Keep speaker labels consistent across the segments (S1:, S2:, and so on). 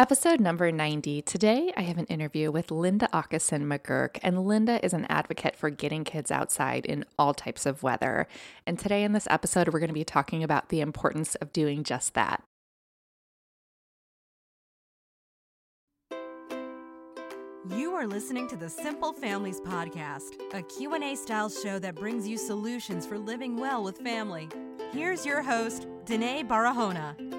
S1: Episode number 90. Today, I have an interview with Linda Åkeson McGurk, and Linda is an advocate for getting kids outside in all types of weather. And today, in this episode, we're going to be talking about the importance of doing just that.
S2: You are listening to the Simple Families podcast, a Q&A style show that brings you solutions for living well with family. Here's your host, Denaye Barahona.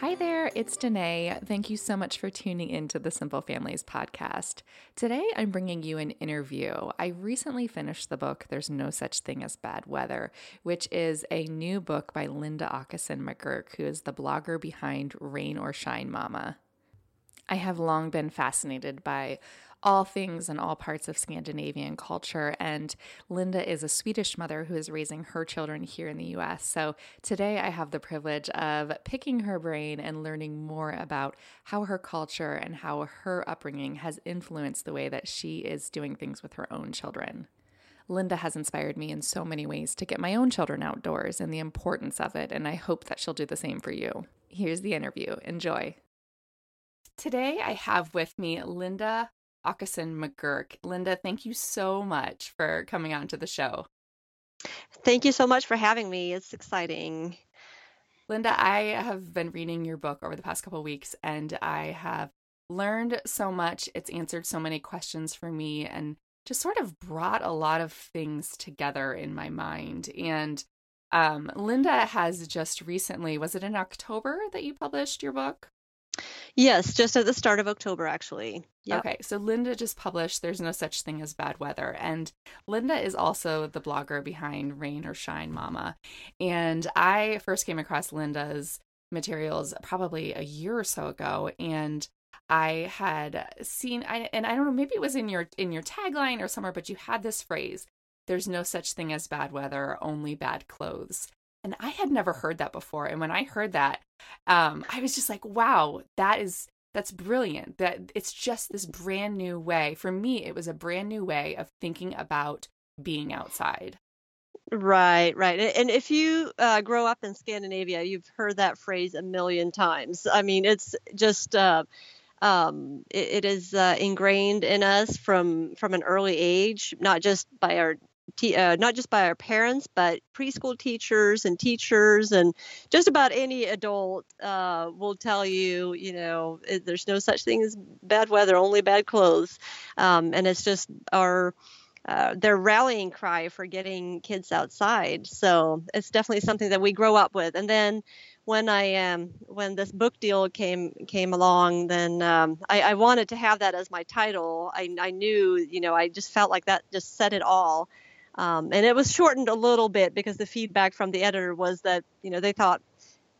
S1: Hi there, it's Denaye. Thank you so much for tuning in to the Simple Families podcast. Today, I'm bringing you an interview. I recently finished the book There's No Such Thing as Bad Weather, which is a new book by Linda Åkeson McGurk, who is the blogger behind Rain or Shine Mama. I have long been fascinated by all things and all parts of Scandinavian culture. And Linda is a Swedish mother who is raising her children here in the US. So today I have the privilege of picking her brain and learning more about how her culture and how her upbringing has influenced the way that she is doing things with her own children. Linda has inspired me in so many ways to get my own children outdoors and the importance of it, and I hope that she'll do the same for you. Here's the interview. Enjoy. Today I have with me Linda Åkeson McGurk. Linda, thank you so much for coming on to the show.
S3: Thank you so much for having me. It's exciting.
S1: Linda, I have been reading your book over the past couple weeks and I have learned so much. It's answered so many questions for me and just sort of brought a lot of things together in my mind. And um, Linda has just recently, was it in October that you published your book?
S3: Yes, just at the start of October, actually.
S1: Yep. Okay, so Linda just published There's No Such Thing as Bad Weather. And Linda is also the blogger behind Rain or Shine Mama. And I first came across Linda's materials probably a year or so ago. And I had seen, I, and I don't know, maybe it was in your in your tagline or somewhere, but you had this phrase: "There's no such thing as bad weather, only bad clothes." And I had never heard that before. And when I heard that, um, I was just like, wow, that is that's brilliant. That it's just this brand new way. For me, it was a brand new way of thinking about being outside.
S3: Right, right. And if you uh, grow up in Scandinavia, you've heard that phrase a million times. I mean, it's just uh, um, it, it is uh, ingrained in us from from an early age, not just by our te- uh, not just by our parents, but preschool teachers and teachers, and just about any adult uh, will tell you, you know, there's no such thing as bad weather, only bad clothes, um, and it's just our uh, their rallying cry for getting kids outside. So it's definitely something that we grow up with. And then when I um, when this book deal came came along, then um, I, I wanted to have that as my title. I, I knew, you know, I just felt like that just said it all. Um, and it was shortened a little bit because the feedback from the editor was that you know they thought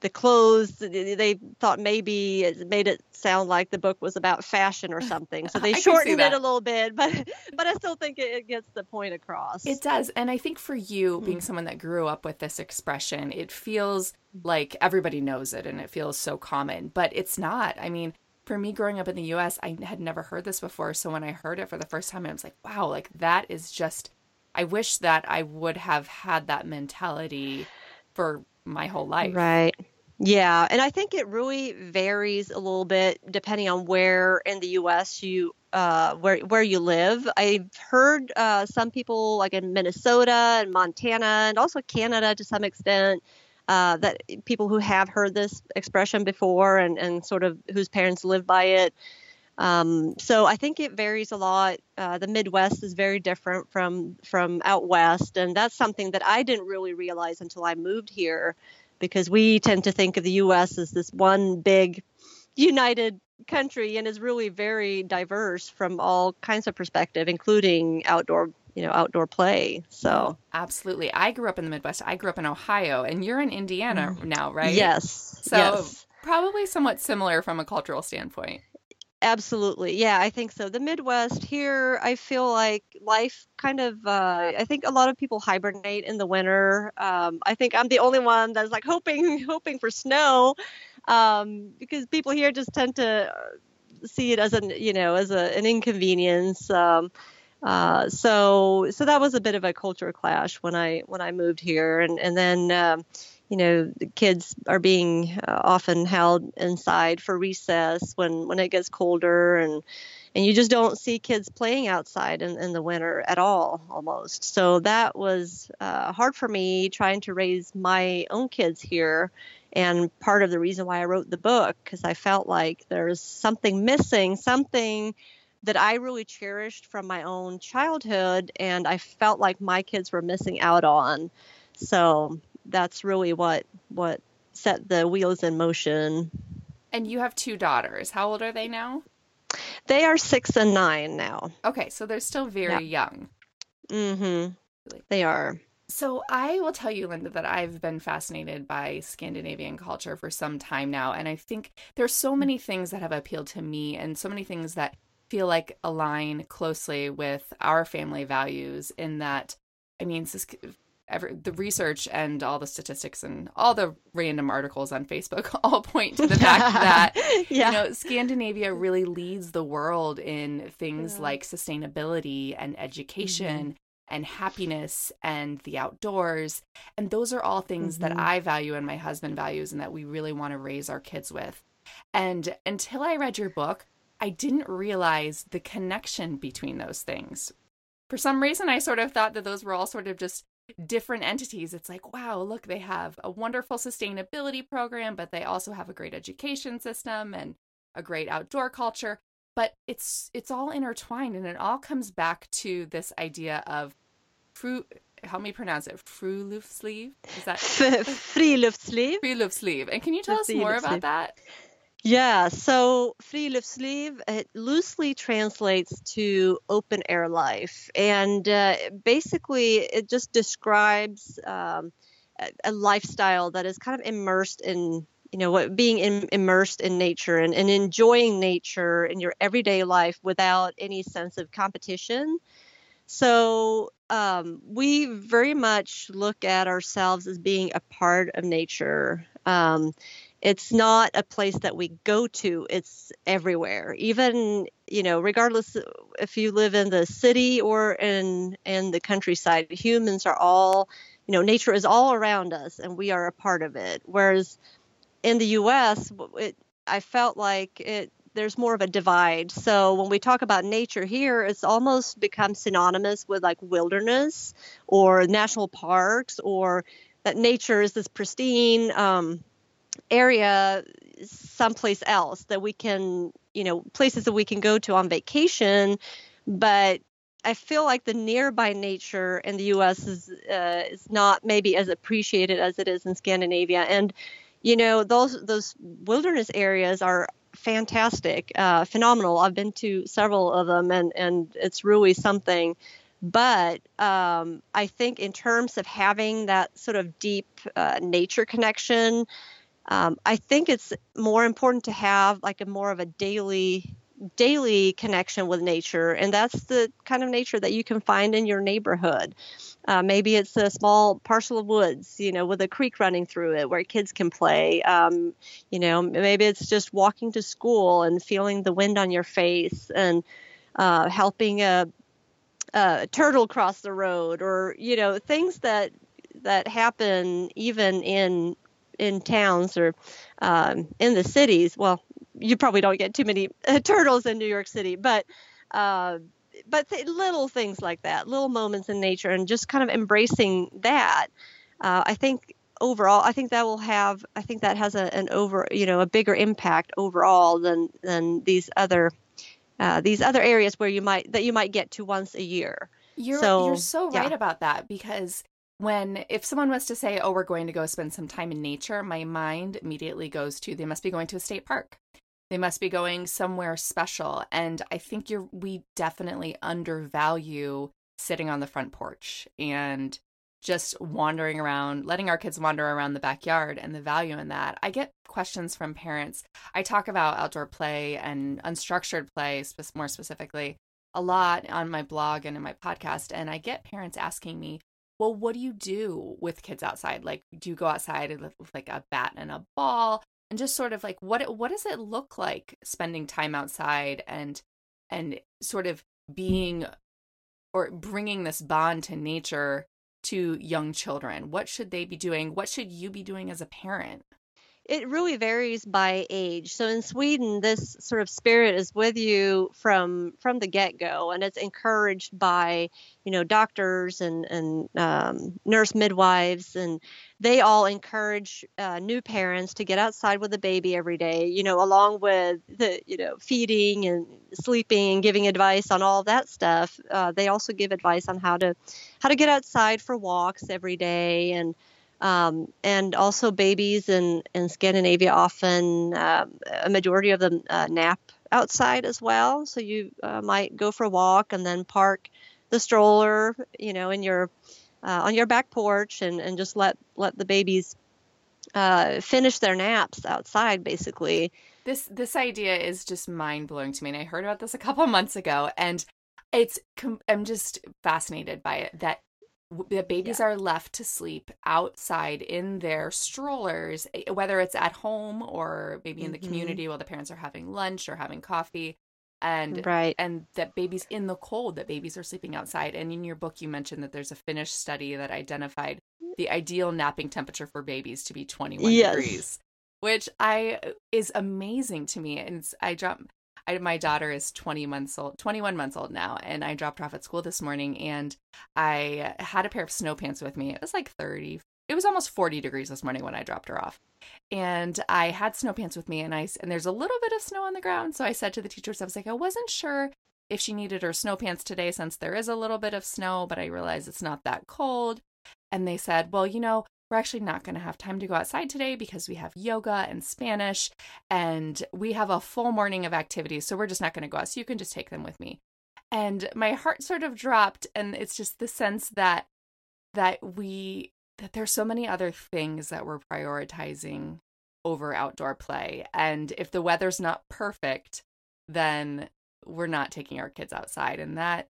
S3: the clothes they thought maybe it made it sound like the book was about fashion or something. So they shortened it a little bit but but i still think it, gets the point across.
S1: It does. And i think for you being mm. someone that grew up with this expression it feels like everybody knows it and it feels so common but it's not. I mean for me growing up in the us i had never heard this before. So when i heard it for the first time i was like wow like that is just I wish that I would have had that mentality for my whole life.
S3: Right. Yeah, and I think it really varies a little bit depending on where in the U.S. you uh, where where you live. I've heard uh, some people like in Minnesota and Montana and also Canada to some extent uh, that people who have heard this expression before and and sort of whose parents live by it um, so I think it varies a lot. Uh, the Midwest is very different from from out west, and that's something that I didn't really realize until I moved here, because we tend to think of the U.S. as this one big, united country, and is really very diverse from all kinds of perspective, including outdoor you know outdoor play so
S1: absolutely i grew up in the midwest i grew up in ohio and you're in indiana mm. now right
S3: yes
S1: so
S3: yes.
S1: probably somewhat similar from a cultural standpoint
S3: Absolutely. Yeah, I think so. The Midwest here, I feel like life kind of, uh, I think a lot of people hibernate in the winter. Um, I think I'm the only one that's like hoping, hoping for snow um, because people here just tend to uh, see it as an, you know, as a, an inconvenience. Um, uh, so, so that was a bit of a culture clash when I, when I moved here. And, and then, um, you know, the kids are being uh, often held inside for recess when when it gets colder and and you just don't see kids playing outside in, in the winter at all almost. So that was uh, hard for me trying to raise my own kids here. And part of the reason why i wrote the book because i felt like there's something missing something that i really cherished from my own childhood and i felt like my kids were missing out on. So that's really what what set the wheels in motion
S1: and you have two daughters how old are they now
S3: they are six and nine now.
S1: Okay, so they're still very yeah. young.
S3: Mm-hmm. They are.
S1: So I will tell you, Linda, that I've been fascinated by Scandinavian culture for some time now, and I think there's so many things that have appealed to me, and so many things that feel like align closely with our family values. In that, I mean, every, the research and all the statistics and all the random articles on Facebook all point to the fact that yeah. you know Scandinavia really leads the world in things yeah. like sustainability and education mm-hmm. and happiness and the outdoors and those are all things mm-hmm. that I value and my husband values and that we really want to raise our kids with. And until I read your book, I didn't realize the connection between those things. For some reason, I sort of thought that those were all sort of just different entities. It's like wow look they have a wonderful sustainability program but they also have a great education system and a great outdoor culture. But it's it's all intertwined and it all comes back to this idea of fruit help me pronounce it friluftsliv is that
S3: friluftsliv
S1: friluftsliv and can you tell us more about that
S3: yeah, so friluftsliv it loosely translates to open air life, and uh, basically it just describes um, a, lifestyle that is kind of immersed in you know what being in, immersed in nature and, and enjoying nature in your everyday life without any sense of competition. So um, we very much look at ourselves as being a part of nature. Um, it's not a place that we go to it's everywhere. Even you know regardless if you live in the city or in in the countryside humans are all you know nature is all around us and we are a part of it. Whereas in the US it, I felt like it there's more of a divide. So when we talk about nature here it's almost become synonymous with like wilderness or national parks or that nature is this pristine um, area someplace else that we can, you know, places that we can go to on vacation. But I feel like the nearby nature in the U.S. is uh, is not maybe as appreciated as it is in Scandinavia. And you know, those those wilderness areas are fantastic, uh, phenomenal. I've been to several of them, and and it's really something. But um, I think in terms of having that sort of deep uh, nature connection, um, I think it's more important to have like a more of a daily daily connection with nature and that's the kind of nature that you can find in your neighborhood. Uh, maybe it's a small parcel of woods you know with a creek running through it where kids can play. Um, you know maybe it's just walking to school and feeling the wind on your face and uh, helping a, a turtle cross the road or you know things that that happen even in in towns or um, in the cities. Well, you probably don't get too many uh, turtles in New York City, but uh, but th- little things like that, little moments in nature, and just kind of embracing that. Uh, I think overall, I think that will have, I think that has a, an over, you know, a bigger impact overall than than these other uh, these other areas where you might that you might get to once a year.
S1: You're so, you're so right about that because when if someone was to say oh we're going to go spend some time in nature my mind immediately goes to they must be going to a state park. They must be going somewhere special. And i think you're we definitely undervalue sitting on the front porch and just wandering around letting our kids wander around the backyard and the value in that. I get questions from parents. I talk about outdoor play and unstructured play more specifically a lot on my blog and in my podcast and i get parents asking me well, what do you do with kids outside? Like, do you go outside with, like a bat and a ball? And just sort of like what what does it look like spending time outside and and sort of being or bringing this bond to nature to young children? What should they be doing? What should you be doing as a parent?
S3: It really varies by age. So in Sweden, this sort of spirit is with you from from the get go, and it's encouraged by you know doctors and and um, nurse midwives, and they all encourage uh, new parents to get outside with the baby every day. You know, along with the you know feeding and sleeping and giving advice on all that stuff. Uh, they also give advice on how to how to get outside for walks every day and um, and also babies in, in Scandinavia often, uh, a majority of them uh, nap outside as well. So you uh, might go for a walk and then park the stroller, you know, in your uh, on your back porch and, and just let let the babies uh, finish their naps outside, basically.
S1: This this idea is just mind blowing to me, and I heard about this a couple months ago, and it's I'm just fascinated by it that the babies yeah. are left to sleep outside in their strollers eh, whether it's at home or maybe in the mm-hmm. community while the parents are having lunch or having coffee and
S3: right
S1: and that babies in the cold that babies are sleeping outside and in your book you mentioned that there's a finnish study that identified the ideal napping temperature for babies to be 21 yes. degrees which i is amazing to me and i jump I, my daughter is 20 months old, 21 months old now, and I dropped her off at school this morning and I had a pair of snow pants with me. It was like 30, it was almost 40 degrees this morning when I dropped her off. And I had snow pants with me and I, and there's a little bit of snow on the ground. So I said to the teachers, I was like, I wasn't sure if she needed her snow pants today since there is a little bit of snow, but I realized it's not that cold. And they said, well, you know, we're actually not going to have time to go outside today because we have yoga and Spanish and we have a full morning of activities. So we're just not going to go out. So you can just take them with me. And my heart sort of dropped. And it's just the sense that, that we, that there's so many other things that we're prioritizing over outdoor play. And if the weather's not perfect, then we're not taking our kids outside. And that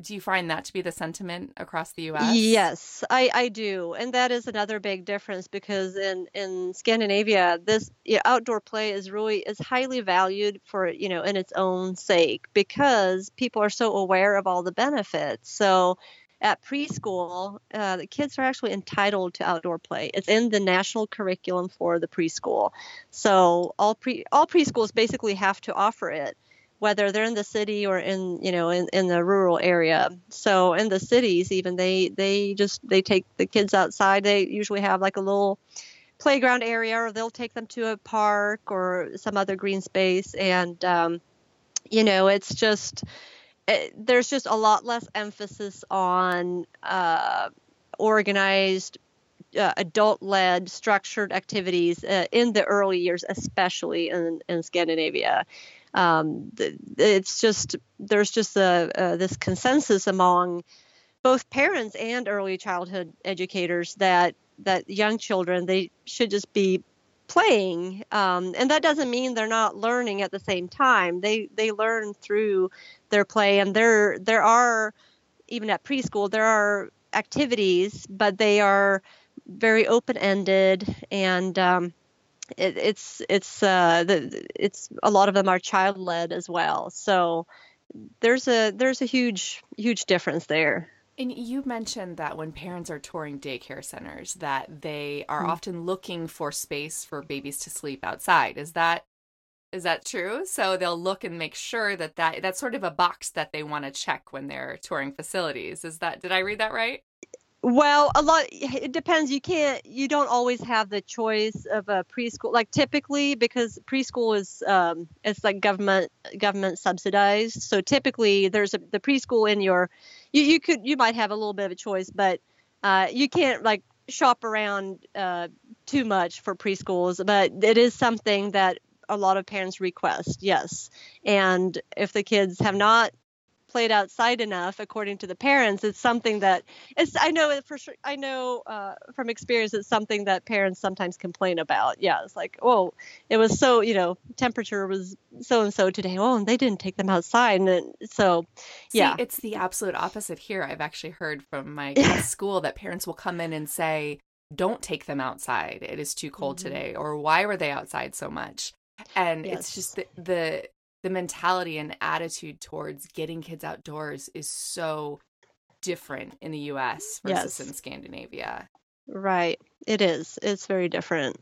S1: do you find that to be the sentiment across the US?
S3: Yes, I, I do. And that is another big difference because in, in Scandinavia, this you know, outdoor play is really is highly valued for, you know, in its own sake because people are so aware of all the benefits. So at preschool, uh, the kids are actually entitled to outdoor play. It's in the national curriculum for the preschool. So all pre all preschools basically have to offer it whether they're in the city or in you know in, in the rural area. So in the cities even they they just they take the kids outside. They usually have like a little playground area or they'll take them to a park or some other green space. And um, you know it's just it, eh, there's just a lot less emphasis on uh, organized uh, adult-led structured activities uh, in the early years especially in, in scandinavia um, it's just there's just a, a, this consensus among both parents and early childhood educators that that young children they should just be playing. Um, and that doesn't mean they're not learning at the same time. They they learn through their play and there there are even at preschool there are activities but they are very open ended and um, it, it's it's uh, the, it's a lot of them are child led as well. So there's a there's a huge huge difference there.
S1: And you mentioned that when parents are touring daycare centers, that they are mm-hmm. often looking for space for babies to sleep outside. Is that is that true? So they'll look and make sure that, that that's sort of a box that they want to check when they're touring facilities. Is that did I read that right?
S3: Well, a lot. It depends. You can't. You don't always have the choice of a preschool. Like typically, because preschool is um, it's like government government subsidized. So typically, there's a, the preschool in your. You, you could you might have a little bit of a choice, but uh, you can't like shop around uh, too much for preschools. But it is something that a lot of parents request. Yes, and if the kids have not played outside enough according to the parents it's something that it's i know for sure i know uh, from experience it's something that parents sometimes complain about yeah it's like oh it was so you know temperature was so and so today oh and they didn't take them outside and so yeah
S1: See, it's the absolute opposite here i've actually heard from my school that parents will come in and say don't take them outside it is too cold mm-hmm. today or why were they outside so much and yes. it's just the, the the mentality and attitude towards getting kids outdoors is so different in the US versus yes. in Scandinavia.
S3: Right. It is. It's very different.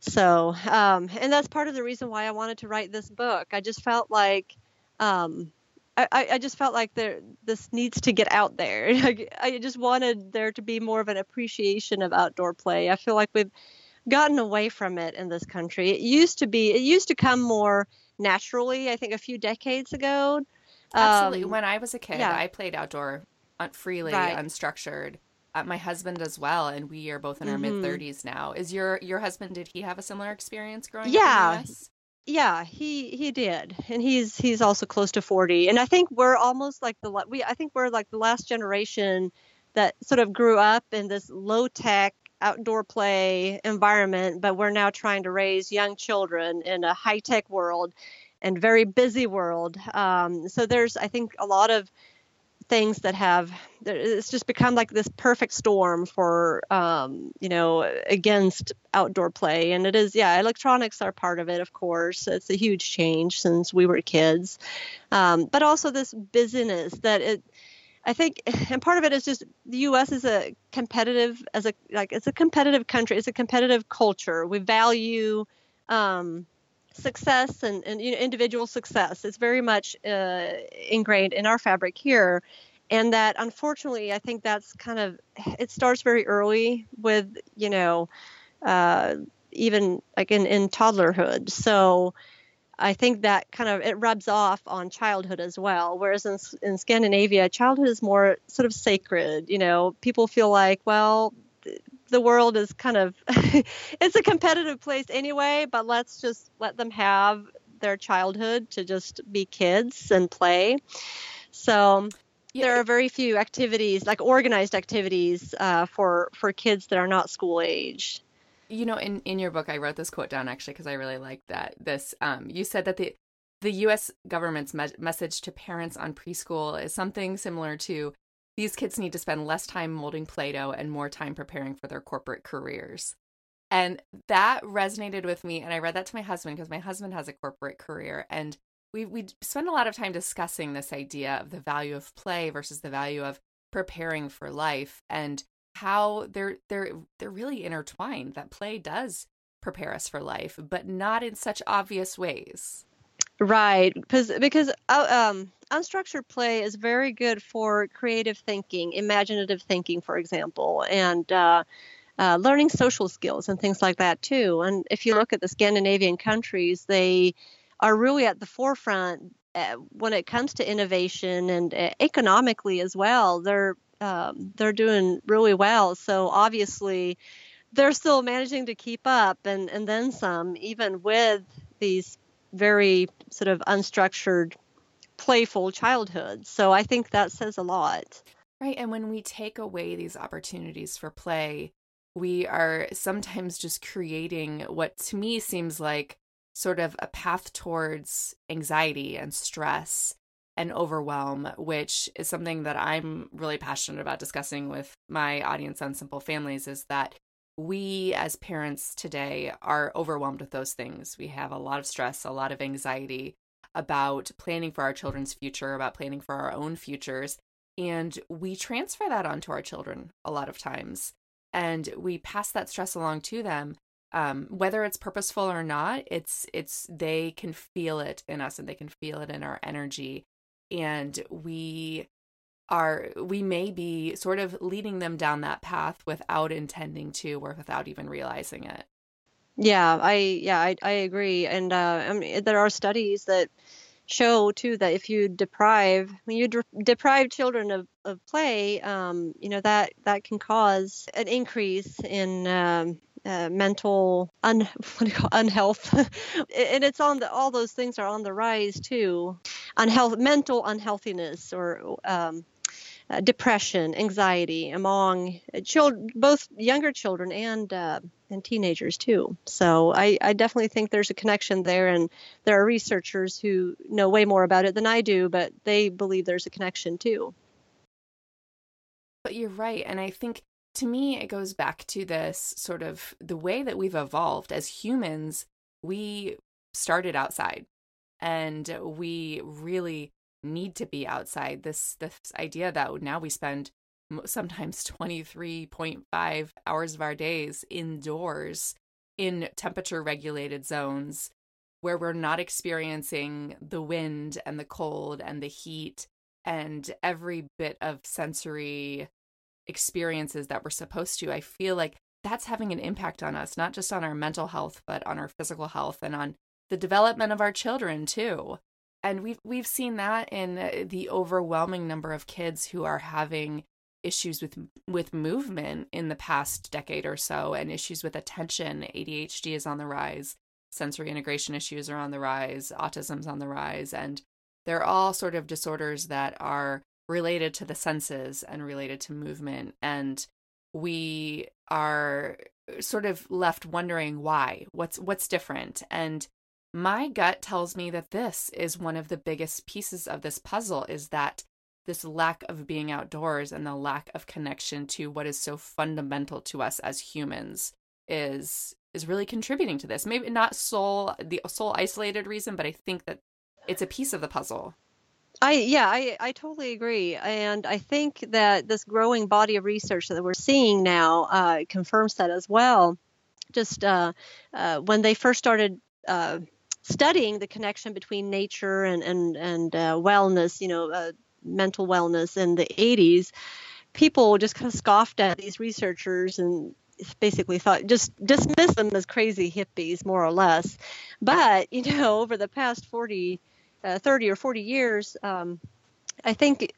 S3: So, um, and that's part of the reason why I wanted to write this book. I just felt like, um, I, I just felt like there this needs to get out there. I just wanted there to be more of an appreciation of outdoor play. I feel like we've gotten away from it in this country. It used to be, it used to come more naturally. I think a few decades ago.
S1: Absolutely. Um, when I was a kid, yeah. I played outdoor freely, right. unstructured. Uh, my husband as well, and we are both in our mm-hmm. mid 30s now. Is your your husband? Did he have a similar experience growing
S3: yeah.
S1: up? Yeah,
S3: yeah, he he did, and he's he's also close to 40. And I think we're almost like the we I think we're like the last generation that sort of grew up in this low tech outdoor play environment, but we're now trying to raise young children in a high tech world and very busy world. Um, so there's I think a lot of things that have it's just become like this perfect storm for um, you know against outdoor play. And it is yeah electronics are part of it of course. It's a huge change since we were kids. Um, but also this busyness that it I think, and part of it is just the U.S. is a competitive, as a like it's a competitive country. It's a competitive culture. We value um, success and, and you know, individual success. It's very much uh, ingrained in our fabric here. And that unfortunately, I think that's kind of, it starts very early with, you know, uh, even like in, in toddlerhood. So I think that kind of, it rubs off on childhood as well. Whereas in, in Scandinavia, childhood is more sort of sacred. You know, people feel like, well, the world is kind of it's a competitive place anyway but let's just let them have their childhood to just be kids and play so yeah. there are very few activities like organized activities uh, for for kids that are not school age
S1: you know in in your book i wrote this quote down actually because i really like that this um you said that the the us government's me- message to parents on preschool is something similar to these kids need to spend less time molding Play Doh and more time preparing for their corporate careers. And that resonated with me. And I read that to my husband because my husband has a corporate career. And we, we spend a lot of time discussing this idea of the value of play versus the value of preparing for life and how they're they're they're really intertwined that play does prepare us for life but not in such obvious ways
S3: right because because uh, um unstructured play is very good for creative thinking, imaginative thinking, for example, and uh, uh, learning social skills and things like that too. And if you look at the Scandinavian countries, they are really at the forefront uh, when it comes to innovation and uh, economically as well. They're um, they're doing really well. So obviously, they're still managing to keep up and and then some, even with these very sort of unstructured playful childhood. So I think that says a lot.
S1: Right. And when we take away these opportunities for play, we are sometimes just creating what to me seems like sort of a path towards anxiety and stress and overwhelm, which is something that I'm really passionate about discussing with my audience on Simple Families is that we as parents today are overwhelmed with those things. We have a lot of stress, a lot of anxiety, about planning for our children's future, about planning for our own futures. And we transfer that onto our children a lot of times. And we pass that stress along to them. Um, whether it's purposeful or not, it's it's they can feel it in us and they can feel it in our energy. And we are we may be sort of leading them down that path without intending to or without even realizing it.
S3: Yeah, I yeah I, I agree, and uh, I mean, there are studies that show too that if you deprive when you de- deprive children of, of play, um, you know that that can cause an increase in um, uh, mental un what do you call unhealth, and it's on the all those things are on the rise too, unhealth mental unhealthiness or um, uh, depression, anxiety among children, both younger children and uh, and teenagers too. So I, I definitely think there's a connection there, and there are researchers who know way more about it than I do, but they believe there's a connection too.
S1: But you're right, and I think to me it goes back to this sort of the way that we've evolved as humans. We started outside, and we really need to be outside. This this idea that now we spend sometimes 23.5 hours of our days indoors in temperature regulated zones where we're not experiencing the wind and the cold and the heat and every bit of sensory experiences that we're supposed to. I feel like that's having an impact on us, not just on our mental health, but on our physical health and on the development of our children too. And we've we've seen that in the overwhelming number of kids who are having issues with with movement in the past decade or so and issues with attention. ADHD is on the rise, sensory integration issues are on the rise, autism's on the rise, and they're all sort of disorders that are related to the senses and related to movement and we are sort of left wondering why what's what's different and my gut tells me that this is one of the biggest pieces of this puzzle is that this lack of being outdoors and the lack of connection to what is so fundamental to us as humans is is really contributing to this. Maybe not sole the sole isolated reason, but I think that it's a piece of the puzzle.
S3: I yeah, I, I totally agree, and I think that this growing body of research that we're seeing now uh, confirms that as well. Just uh, uh, when they first started uh, studying the connection between nature and and and uh, wellness, you know, uh, mental wellness in the 80s, people just kind of scoffed at these researchers and basically thought just dismiss them as crazy hippies more or less. But you know, over the past 40, uh, 30 or 40 years. Um, I think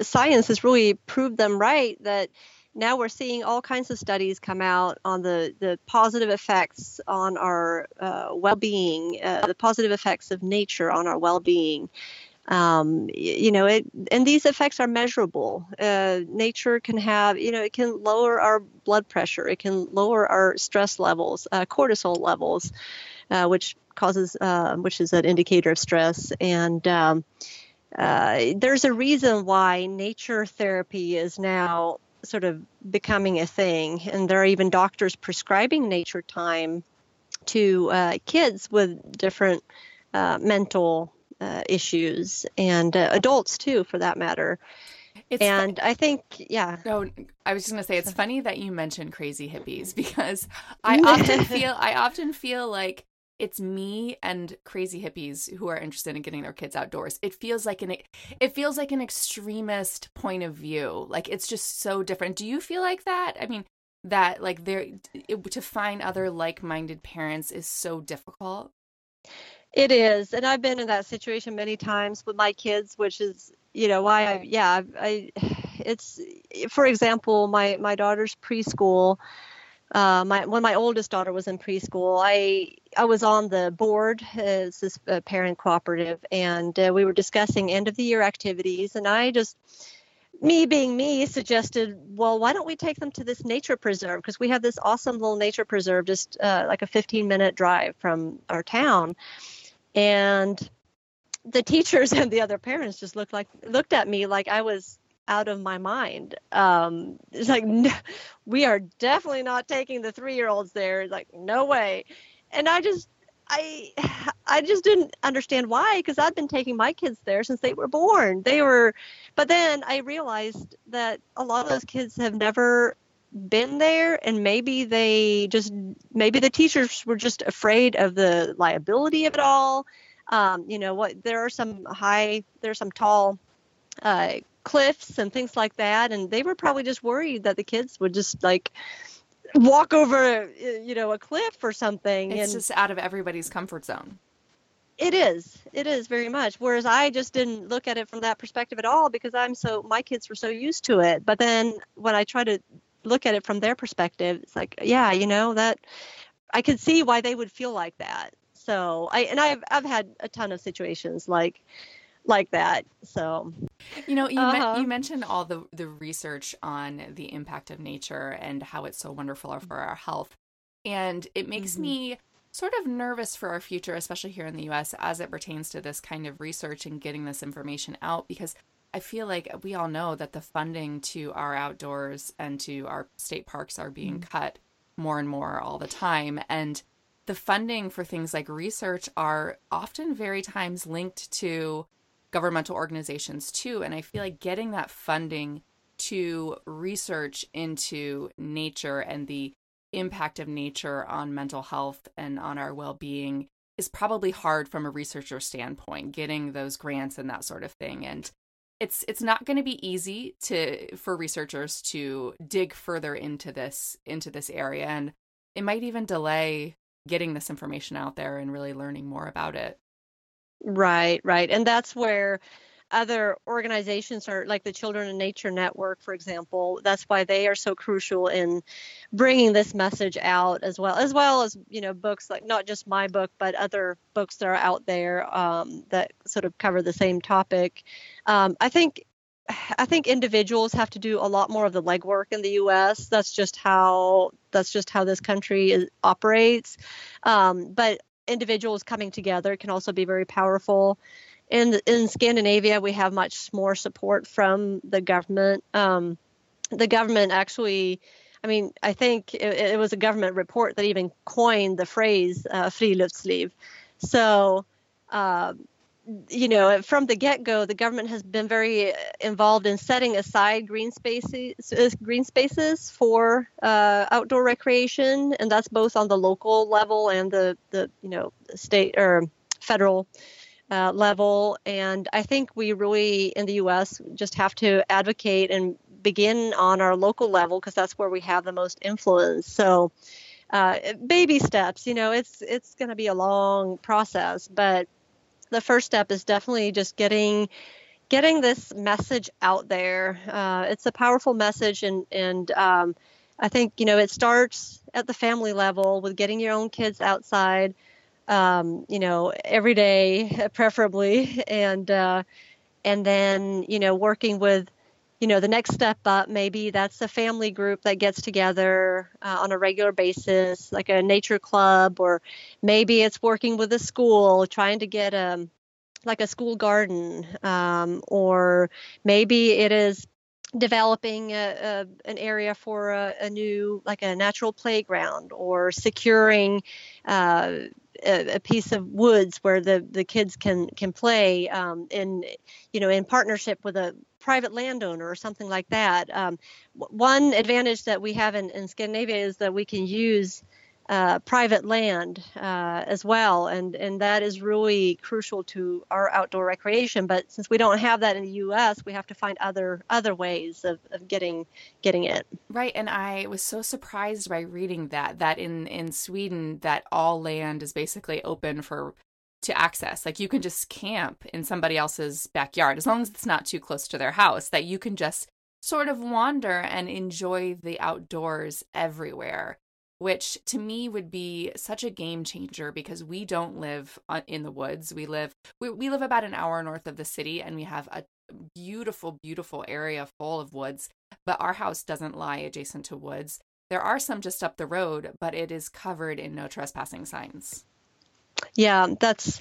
S3: science has really proved them right that now we're seeing all kinds of studies come out on the, the positive effects on our uh, well-being, uh, the positive effects of nature on our well-being. Um, you know, it, and these effects are measurable. Uh, nature can have, you know, it can lower our blood pressure, it can lower our stress levels, uh, cortisol levels, uh, which causes, uh, which is an indicator of stress, and um, uh, there's a reason why nature therapy is now sort of becoming a thing, and there are even doctors prescribing nature time to uh, kids with different uh, mental uh, issues and uh, adults too, for that matter. It's and I think, yeah.
S1: No, I was just gonna say it's funny that you mentioned crazy hippies because I often feel I often feel like it's me and crazy hippies who are interested in getting their kids outdoors. It feels like an it feels like an extremist point of view. Like it's just so different. Do you feel like that? I mean, that like there to find other like-minded parents is so difficult.
S3: It is, and I've been in that situation many times with my kids, which is, you know, why I yeah, I it's for example, my my daughter's preschool uh, my when my oldest daughter was in preschool, I I was on the board as this uh, parent cooperative, and uh, we were discussing end of the year activities, and I just me being me suggested well why don't we take them to this nature preserve? Because we have this awesome little nature preserve just uh, like a 15 minute drive from our town. And the teachers and the other parents just looked like looked at me like i was out of my mind. Um, it's like, no, we are definitely not taking the three year olds there. It's like, no way. And I just, I, I just didn't understand why because I've been taking my kids there since they were born. They were, but then I realized that a lot of those kids have never been there and maybe they just maybe the teachers were just afraid of the liability of it all um, you know what there are some high there's some tall uh, cliffs and things like that. And they were probably just worried that the kids would just like walk over you know a cliff or something.
S1: It's and just out of everybody's comfort zone.
S3: It is. It is very much. Whereas i just didn't look at it from that perspective at all because i'm so my kids were so used to it. But then when i try to look at it from their perspective it's like yeah you know that i could see why they would feel like that. So i and i've i've had a ton of situations like like that. So,
S1: you know, you, uh-huh. me- you mentioned all the the research on the impact of nature and how it's so wonderful for our health, and it makes mm-hmm. me sort of nervous for our future, especially here in the U.S. as it pertains to this kind of research and getting this information out, because I feel like we all know that the funding to our outdoors and to our state parks are being mm-hmm. cut more and more all the time, and the funding for things like research are often very times linked to governmental organizations too. And I feel like getting that funding to research into nature and the impact of nature on mental health and on our well being is probably hard from a researcher standpoint, getting those grants and that sort of thing. And it's it's not going to be easy to for researchers to dig further into this into this area and it might even delay getting this information out there and really learning more about it.
S3: Right, right. And that's where other organizations are like the Children in Nature Network, for example. That's why they are so crucial in bringing this message out as well, as well as you know books like not just my book, but other books that are out there um, that sort of cover the same topic. Um, I think I think individuals have to do a lot more of the legwork in the U.S. That's just how that's just how this country is, operates. Um, but individuals coming together can also be very powerful. In in Scandinavia, we have much more support from the government. Um, the government actually, I mean, I think it, it, was a government report that even coined the phrase uh, "friluftsliv." So. Uh, you know, from the get-go, the government has been very involved in setting aside green spaces, uh, green spaces for uh, outdoor recreation, and that's both on the local level and the, the you know, state or federal uh, level. And I think we really, in the U.S., just have to advocate and begin on our local level because that's where we have the most influence. So, uh, baby steps. You know, it's it's going to be a long process, but the first step is definitely just getting getting this message out there. Uh, it's a powerful message, and and um, I think you know it starts at the family level with getting your own kids outside, um, you know, every day, preferably, and uh, and then you know working with you know the next step up maybe that's a family group that gets together uh, on a regular basis like a nature club or maybe it's working with a school trying to get a um, like a school garden um, or maybe it is developing a, a, an area for a, a, new like a natural playground or securing uh, a, piece of woods where the, the kids can can play um, in you know in partnership with a private landowner or something like that. Um, one advantage that we have in, in Scandinavia is that we can use uh, private land uh, as well, and and that is really crucial to our outdoor recreation. But since we don't have that in the U.S., we have to find other other ways of, of getting getting it.
S1: Right, and I was so surprised by reading that that in in Sweden that all land is basically open for to access. Like you can just camp in somebody else's backyard as long as it's not too close to their house, that you can just sort of wander and enjoy the outdoors everywhere, which to me would be such a game changer because we don't live in the woods. We live we, we live about an hour north of the city and we have a beautiful beautiful area full of woods, but our house doesn't lie adjacent to woods. There are some just up the road, but it is covered in no trespassing signs.
S3: Yeah, that's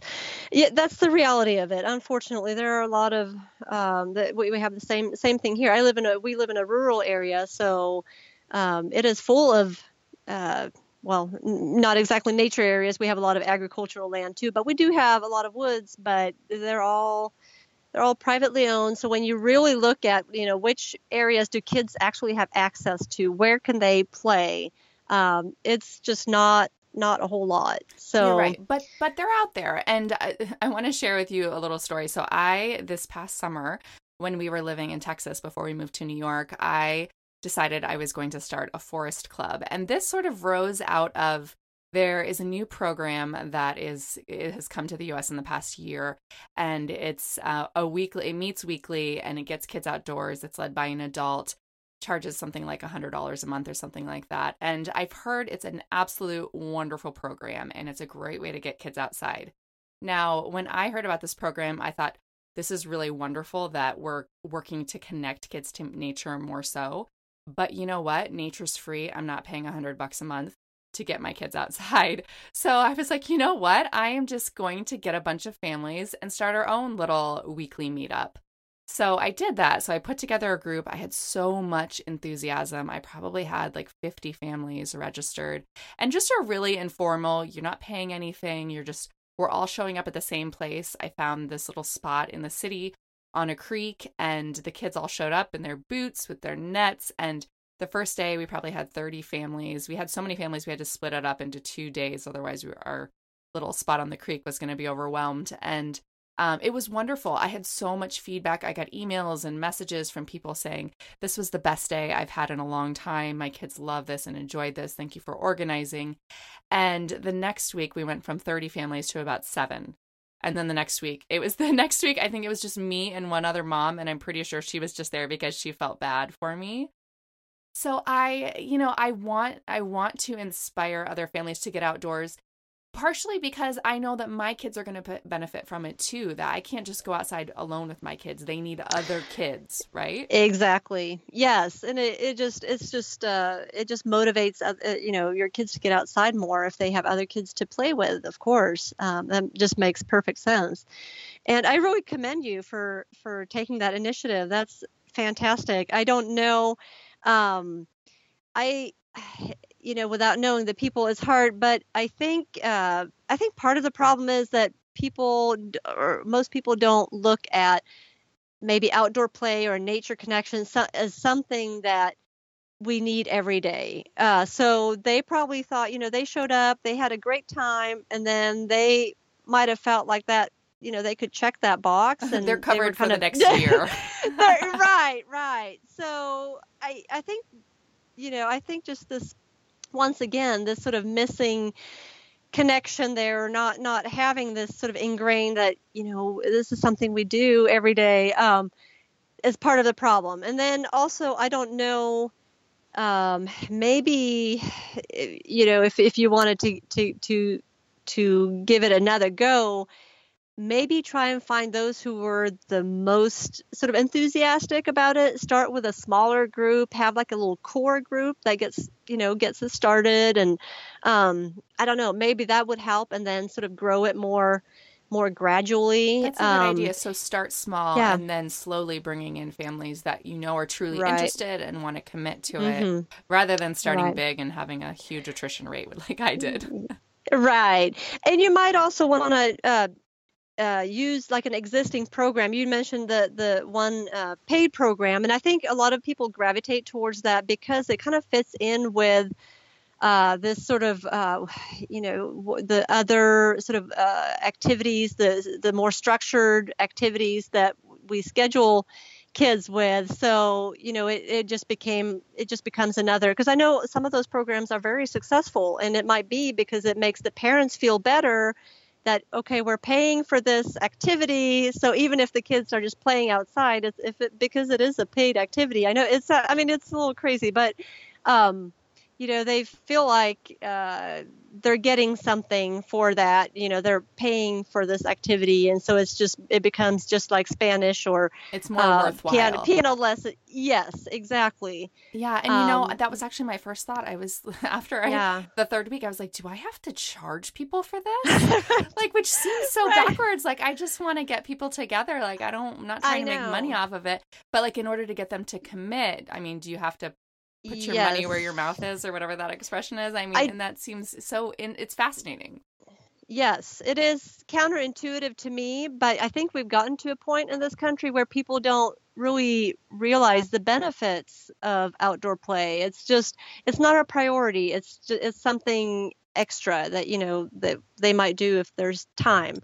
S3: yeah, that's the reality of it. Unfortunately, there are a lot of um, that we, we have the same same thing here. I live in a we live in a rural area, so um, it is full of uh, well, not exactly nature areas. We have a lot of agricultural land too, but we do have a lot of woods. But they're all they're all privately owned. So when you really look at you know which areas do kids actually have access to, where can they play? Um, it's just not not a whole lot. So
S1: You're right, but but they're out there, and I, I want to share with you a little story. So I this past summer, when we were living in Texas before we moved to New York, I decided I was going to start a forest club, and this sort of rose out of there is a new program that is has come to the US in the past year and it's uh, a weekly it meets weekly and it gets kids outdoors it's led by an adult charges something like $100 a month or something like that. And I've heard it's an absolute wonderful program and it's a great way to get kids outside. Now, when I heard about this program, I thought this is really wonderful that we're working to connect kids to nature more so. But you know what? Nature's free. I'm not paying 100 bucks a month to get my kids outside. So I was like, you know what? I am just going to get a bunch of families and start our own little weekly meetup. So I did that. So I put together a group. I had so much enthusiasm. I probably had like 50 families registered and just a really informal, you're not paying anything. You're just we're all showing up at the same place. I found this little spot in the city on a creek, and the kids all showed up in their boots with their nets. And the first day, we probably had 30 families. We had so many families, we had to split it up into two days. Otherwise, we, our little spot on the creek was going to be overwhelmed. And um, it was wonderful. I had so much feedback. I got emails and messages from people saying, This was the best day I've had in a long time. My kids love this and enjoyed this. Thank you for organizing. And the next week, we went from 30 families to about seven. And then the next week, it was the next week, I think it was just me and one other mom. And I'm pretty sure she was just there because she felt bad for me. So I, you know, I want I want to inspire other families to get outdoors partially because I know that my kids are going to benefit from it too. That I can't just go outside alone with my kids. They need other kids, right?
S3: Exactly. Yes, and it, it just it's just uh, it just motivates uh, you know your kids to get outside more if they have other kids to play with. Of course, um, that just makes perfect sense. And I really commend you for for taking that initiative. That's fantastic. I don't know. Um, I you know, without knowing the people is hard. But I think uh, I think part of the problem is that people or most people don't look at maybe outdoor play or nature connection as something that we need every day. Uh, so they probably thought, you know, they showed up, they had a great time, and then they might have felt like that you know they could check that box and
S1: they're covered
S3: they
S1: for
S3: the
S1: of, next year
S3: right right so i i think you know i think just this once again this sort of missing connection there not not having this sort of ingrained that you know this is something we do every day um, is part of the problem. And then also i don't know um, maybe you know if, if you wanted to to to to give it another go maybe try and find those who were the most sort of enthusiastic about it start with a smaller group have like a little core group that gets you know gets us started and um, i don't know maybe that would help and then sort of grow it more more gradually
S1: that's a good um, idea so start small yeah. and then slowly bringing in families that you know are truly right. interested and want to commit to mm-hmm. it rather than starting right. big and having a huge attrition rate like i did
S3: right and you might also want to uh, uh, use like an existing program. You mentioned the the one uh, paid program, and I think a lot of people gravitate towards that because it kind of fits in with uh, this sort of uh, you know the other sort of uh, activities, the the more structured activities that we schedule kids with so you know it, it just became it just becomes another because i know some of those programs are very successful and it might be because it makes the parents feel better that okay we're paying for this activity so even if the kids are just playing outside it's if it because it is a paid activity i know it's i mean it's a little crazy but um you know they feel like uh, they're getting something for that you know they're paying for this activity. And so it's just it becomes just like spanish or
S1: it's more uh, worthwhile.
S3: piano, piano lesson yes exactly.
S1: Yeah and you know um, that was actually my first thought. I was after I, yeah. the third week i was like do i have to charge people for this? Like which seems so right. backwards. Like i just want to get people together. Like i don't i'm not trying to make money off of it. But like in order to get them to commit i mean do you have to put your yes. money where your mouth is or whatever that expression is i mean I, and that seems so in, it's fascinating
S3: yes it is counterintuitive to me but i think we've gotten to a point in this country where people don't really realize the benefits of outdoor play it's just it's not a priority it's just, it's something extra that you know that they might do if there's time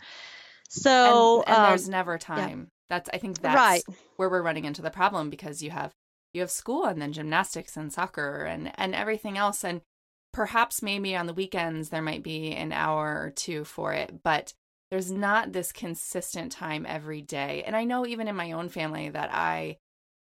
S3: so
S1: and, and um, there's never time yeah. that's i think that's right. where we're running into the problem because you have you have school and then gymnastics and soccer and and everything else. And perhaps maybe on the weekends there might be an hour or two for it but there's not this consistent time every day. And i know even in my own family that i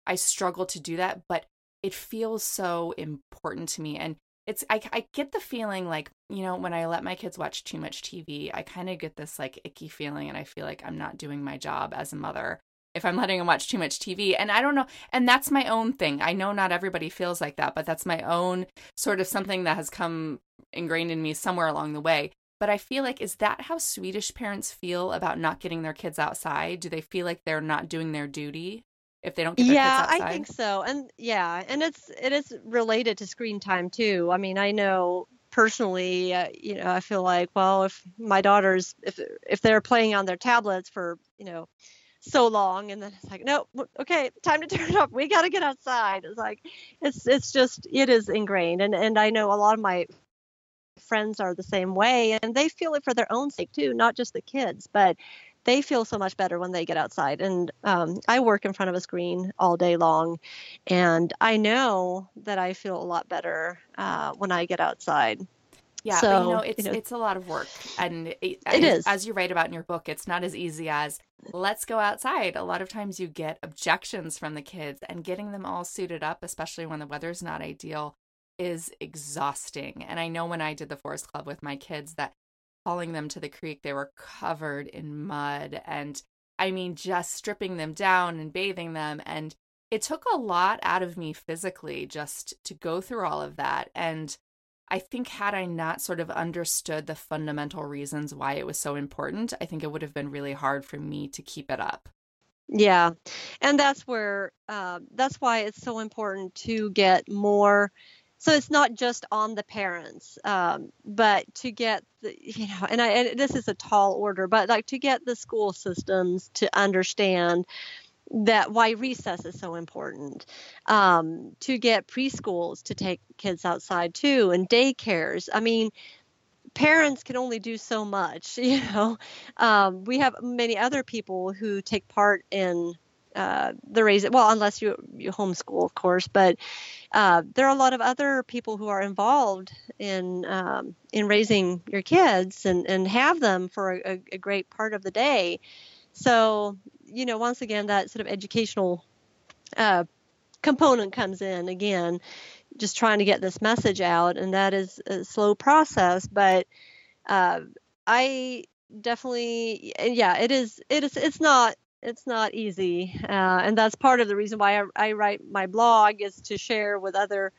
S1: i struggle to do that but it feels so important to me. And it's I, I get the feeling like you know when i let my kids watch too much tv i kind of get this like icky feeling and i feel like i'm not doing my job as a mother if I'm letting them watch too much TV. And I don't know. And that's my own thing. I know not everybody feels like that, but that's my own sort of something that has come ingrained in me somewhere along the way. But I feel like, is that how Swedish parents feel about not getting their kids outside? Do they feel like they're not doing their duty? if they don't get
S3: yeah i think so and yeah and it's it is related to screen time too i mean i know personally, uh, you know, I feel like, well, if my daughters, if if they're playing on their tablets for, you know, so long, and then it's like, no, okay, time to turn it off. We got to get outside. It's like, it's it's just it is ingrained, and and I know a lot of my friends are the same way, and they feel it for their own sake too, not just the kids, but they feel so much better when they get outside. And um, I work in front of a screen all day long, and I know that I feel a lot better uh, when I get outside.
S1: Yeah, so, but you know, it's you know, it's a lot of work, and it,
S3: it as, is.
S1: As you write about in your book, it's not as easy as let's go outside. A lot of times, you get objections from the kids, and getting them all suited up, especially when the weather's not ideal, is exhausting. And I know when I did the Forest Club with my kids that hauling them to the creek, they were covered in mud. And I mean, just stripping them down and bathing them. And it took a lot out of me physically just to go through all of that. And I think, had I not sort of understood the fundamental reasons why it was so important, I think it would have been really hard for me to keep it up.
S3: Yeah, and that's where uh, that's why it's so important to get more so it's not just on the parents um, but to get the you know and, I, and this is a tall order but like to get the school systems to understand that why recess is so important um, to get preschools to take kids outside too and daycares. I mean parents can only do so much you know? Um, we have many other people who take part in uh, the raise well unless you you homeschool of course but uh, there are a lot of other people who are involved in um, in raising your kids and and have them for a, a, great part of the day. So you know once again that sort of educational uh, component comes in again just trying to get this message out and that is a slow process but uh, i definitely yeah it is it is it's not it's not easy, uh, and that's part of the reason why I, I write my blog is to share with other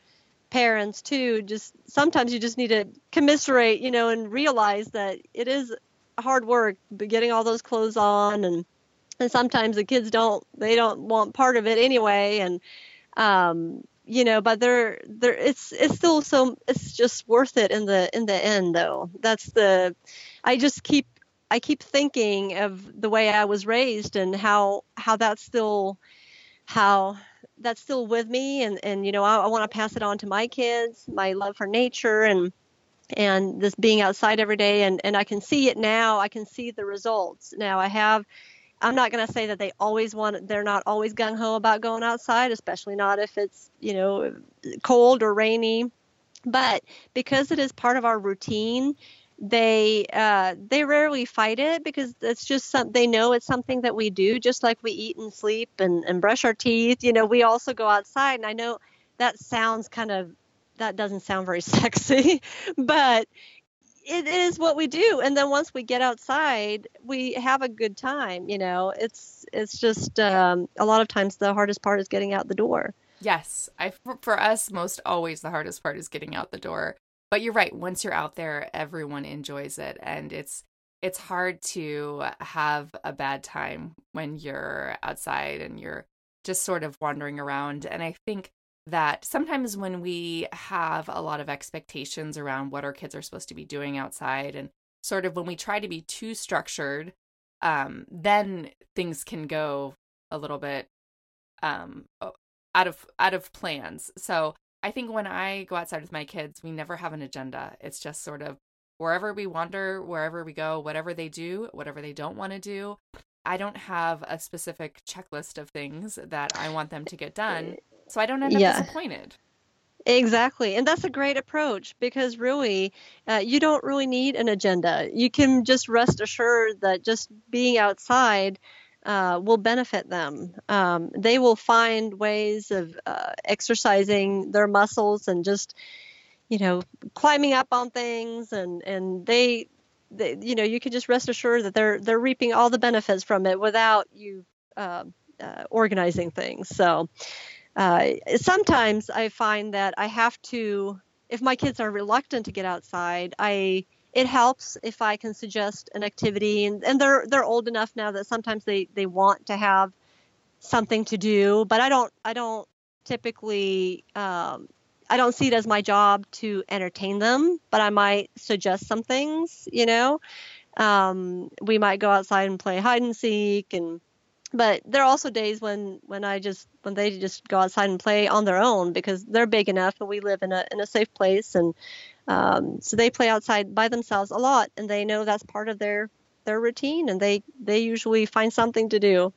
S3: parents too. Just sometimes you just need to commiserate, you know, and realize that it is hard work getting all those clothes on, and and sometimes the kids don't they don't want part of it anyway, and um, you know, but they're they're it's it's still so it's just worth it in the in the end though. That's the I just keep I keep thinking of the way I was raised and how how that's still how that's still with me. And and you know I, I want to pass it on to my kids my love for nature and and this being outside every day. And and I can see it now. I can see the results. Now I have I'm not going to say that they always want they're not always gung ho about going outside especially not if it's you know cold or rainy. But because it is part of our routine they uh, they rarely fight it because it's just some they know it's something that we do just like we eat and sleep and, and brush our teeth. You know we also go outside and i know that sounds kind of that doesn't sound very sexy but it is what we do. And then once we get outside we have a good time you know? It's it's just um, a lot of times the hardest part is getting out the door.
S1: Yes. I for us most always the hardest part is getting out the door. But you're right once you're out there everyone enjoys it. And it's it's hard to have a bad time when you're outside and you're just sort of wandering around. And i think that sometimes when we have a lot of expectations around what our kids are supposed to be doing outside and sort of when we try to be too structured um, then things can go a little bit um, out of out of plans so I think when I go outside with my kids, we never have an agenda. It's just sort of wherever we wander, wherever we go, whatever they do, whatever they don't want to do. I don't have a specific checklist of things that I want them to get done. So I don't end up yeah. disappointed.
S3: Exactly. And that's a great approach because really, uh, you don't really need an agenda. You can just rest assured that just being outside uh, will benefit them. Um, they will find ways of uh, exercising their muscles and just, you know, climbing up on things, and and they, they you know, you can just rest assured that they're they're reaping all the benefits from it without you uh, uh organizing things. So uh, sometimes I find that I have to, if my kids are reluctant to get outside, I it helps if I can suggest an activity, and, and they're they're old enough now that sometimes they they want to have something to do, but I don't I don't typically um, I don't see it as my job to entertain them, but I might suggest some things, you know. Um, we might go outside and play hide and seek and but there are also days when when I just when they just go outside and play on their own because they're big enough and we live in a in a safe place and um, so they play outside by themselves a lot and they know that's part of their their routine and they they usually find something to do.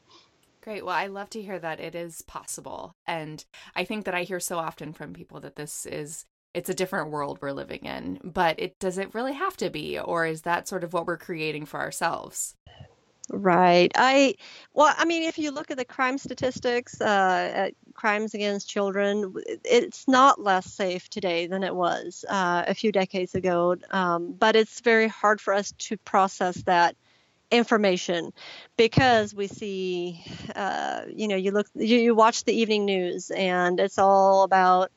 S1: Great. Well, I love to hear that it is possible. And I think that I hear so often from people that this is it's a different world we're living in, but it does it really have to be or is that sort of what we're creating for ourselves?
S3: Right. I well, I mean, if you look at the crime statistics, uh, crimes against children, it's not less safe today than it was uh, a few decades ago. Um, but it's very hard for us to process that information because we see, uh, you know, you look, you, you watch the evening news, and it's all about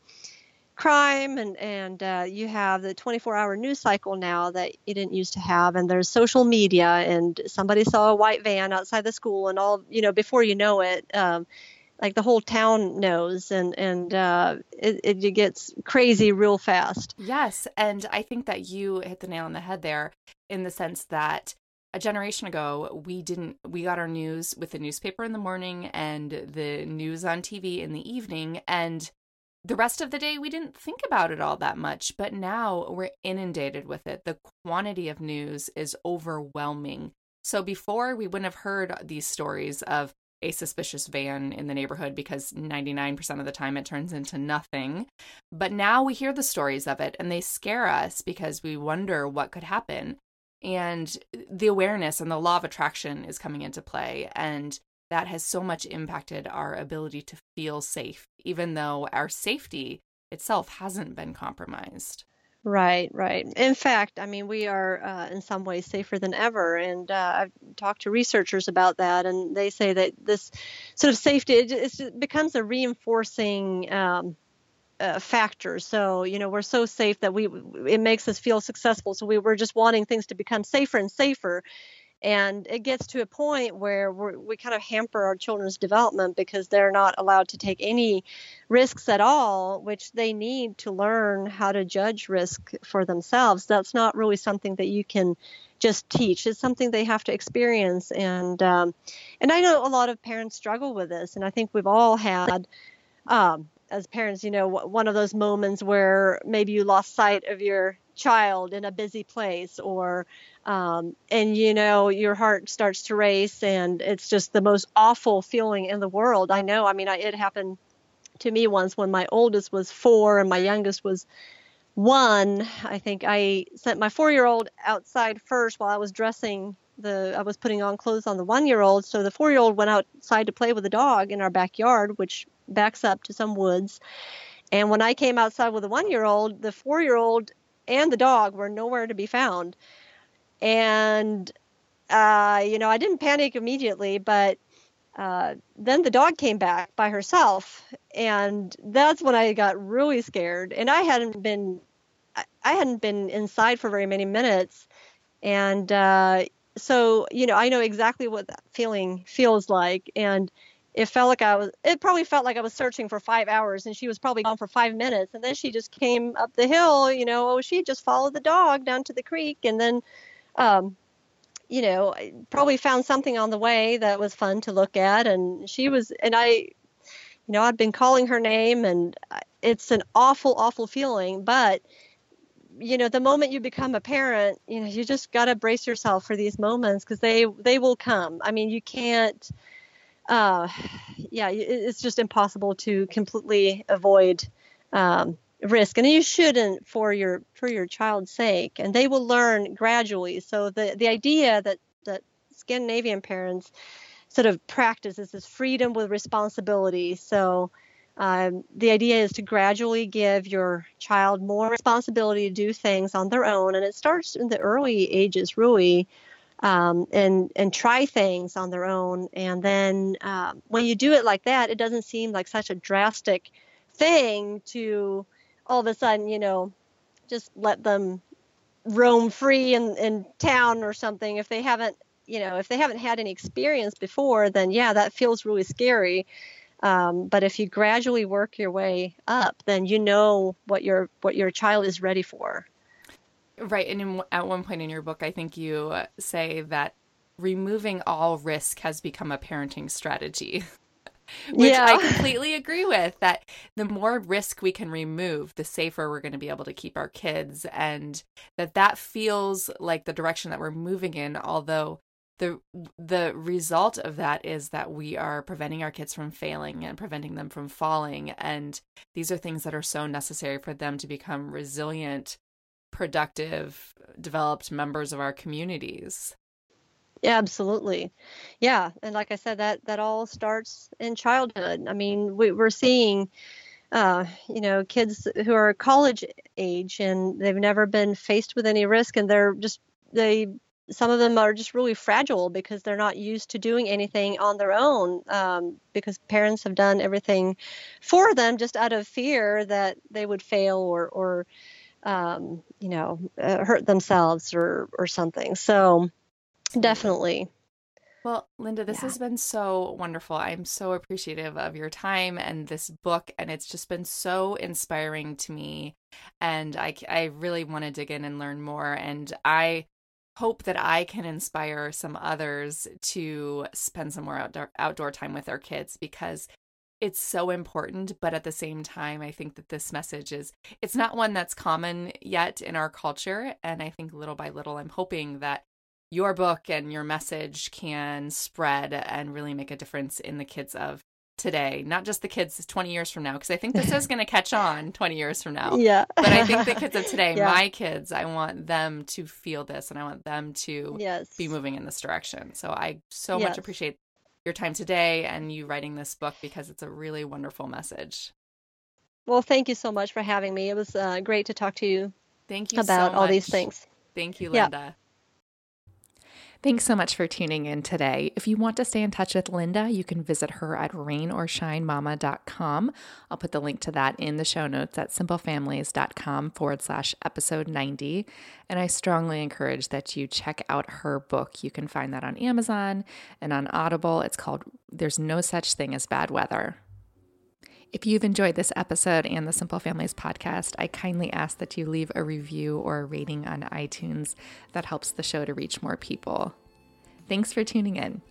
S3: crime and and uh, you have the 24 hour news cycle now that you didn't used to have and there's social media and somebody saw a white van outside the school and all you know before you know it um, like the whole town knows and and uh, it, it gets crazy real fast.
S1: Yes and i think that you hit the nail on the head there in the sense that a generation ago we didn't we got our news with the newspaper in the morning and the news on tv in the evening and the rest of the day we didn't think about it all that much but now we're inundated with it. The quantity of news is overwhelming. So before we wouldn't have heard these stories of a suspicious van in the neighborhood because 99% of the time it turns into nothing. But now we hear the stories of it and they scare us because we wonder what could happen. And the awareness and the law of attraction is coming into play. And that has so much impacted our ability to feel safe, even though our safety itself hasn't been compromised.
S3: Right, right. In fact, I mean, we are uh, in some ways safer than ever. And uh, I've talked to researchers about that, and they say that this sort of safety it, it becomes a reinforcing um, uh, factor. So, you know, we're so safe that we it makes us feel successful. So we, we're just wanting things to become safer and safer and it gets to a point where we kind of hamper our children's development because they're not allowed to take any risks at all which they need to learn how to judge risk for themselves. That's not really something that you can just teach. It's something they have to experience. And um, and i know a lot of parents struggle with this. And i think we've all had um, as parents you know one of those moments where maybe you lost sight of your child in a busy place or um, and you know your heart starts to race and it's just the most awful feeling in the world. I know i mean I, it happened to me once when my oldest was four and my youngest was one. I think i sent my four year old outside first while i was dressing the i was putting on clothes on the one year old so the four year old went outside to play with the dog in our backyard which backs up to some woods. And when i came outside with the one year old the four year old and the dog were nowhere to be found. And, uh, you know, I didn't panic immediately, but uh, then the dog came back by herself. And that's when I got really scared. And I hadn't been, I hadn't been inside for very many minutes. And uh, so, you know, I know exactly what that feeling feels like. And, it felt like I was it probably felt like I was searching for five hours and she was probably gone for five minutes and then she just came up the hill, you know, oh she just followed the dog down to the creek and then um you know, probably found something on the way that was fun to look at. And she was and I you know, I'd been calling her name and it's an awful awful feeling, but you know the moment you become a parent you know you just got to brace yourself for these moments because they they will come. I mean you can't uh, yeah, it's just impossible to completely avoid um, risk, and you shouldn't for your for your child's sake. And they will learn gradually. So the the idea that that Scandinavian parents sort of practice is this freedom with responsibility. So um, the idea is to gradually give your child more responsibility to do things on their own, and it starts in the early ages, really um, and and try things on their own. And then uh, when you do it like that, it doesn't seem like such a drastic thing to all of a sudden, you know, just let them roam free in, in town or something if they haven't you know if they haven't had any experience before then yeah that feels really scary Um, but if you gradually work your way up, then you know what your what your child is ready for.
S1: Right, and in, at one point in your book, I think you say that removing all risk has become a parenting strategy. Which yeah. I completely agree with. That the more risk we can remove, the safer we're going to be able to keep our kids, and that that feels like the direction that we're moving in. Although the the result of that is that we are preventing our kids from failing and preventing them from falling, and these are things that are so necessary for them to become resilient, productive, developed members of our communities.
S3: Yeah, absolutely. Yeah, and like I said, that that all starts in childhood. I mean, we, we're seeing, uh, you know, kids who are college age and they've never been faced with any risk, and they're just they some of them are just really fragile because they're not used to doing anything on their own um, because parents have done everything for them just out of fear that they would fail or or um, you know uh, hurt themselves or or something. So Definitely.
S1: Well, Linda, this yeah. has been so wonderful. I'm so appreciative of your time and this book, and it's just been so inspiring to me. And I, I really want to dig in and learn more. And I hope that I can inspire some others to spend some more outdoor, outdoor time with their kids because it's so important. But at the same time, I think that this message is, it's not one that's common yet in our culture. And I think little by little, I'm hoping that your book and your message can spread and really make a difference in the kids of today, not just the kids 20 years from now, because I think this is going to catch on 20 years from now.
S3: Yeah.
S1: but I think the kids of today, yeah. my kids, I want them to feel this and I want them to
S3: yes.
S1: be moving in this direction. So I so yes. much appreciate your time today and you writing this book because it's a really wonderful message.
S3: Well, thank you so much for having me. It was uh, great to talk to you.
S1: Thank you
S3: about
S1: so
S3: all these things.
S1: Thank you, Linda. Yeah. Thanks so much for tuning in today. If you want to stay in touch with Linda, you can visit her at rainorShineMamma.com. I'll put the link to that in the show notes at simplefamilies.com forward slash episode 90. And I strongly encourage that you check out her book. You can find that on Amazon and on Audible. It's called There's No Such Thing as Bad Weather. If you've enjoyed this episode and the Simple Families podcast, I kindly ask that you leave a review or a rating on iTunes. That helps the show to reach more people. Thanks for tuning in.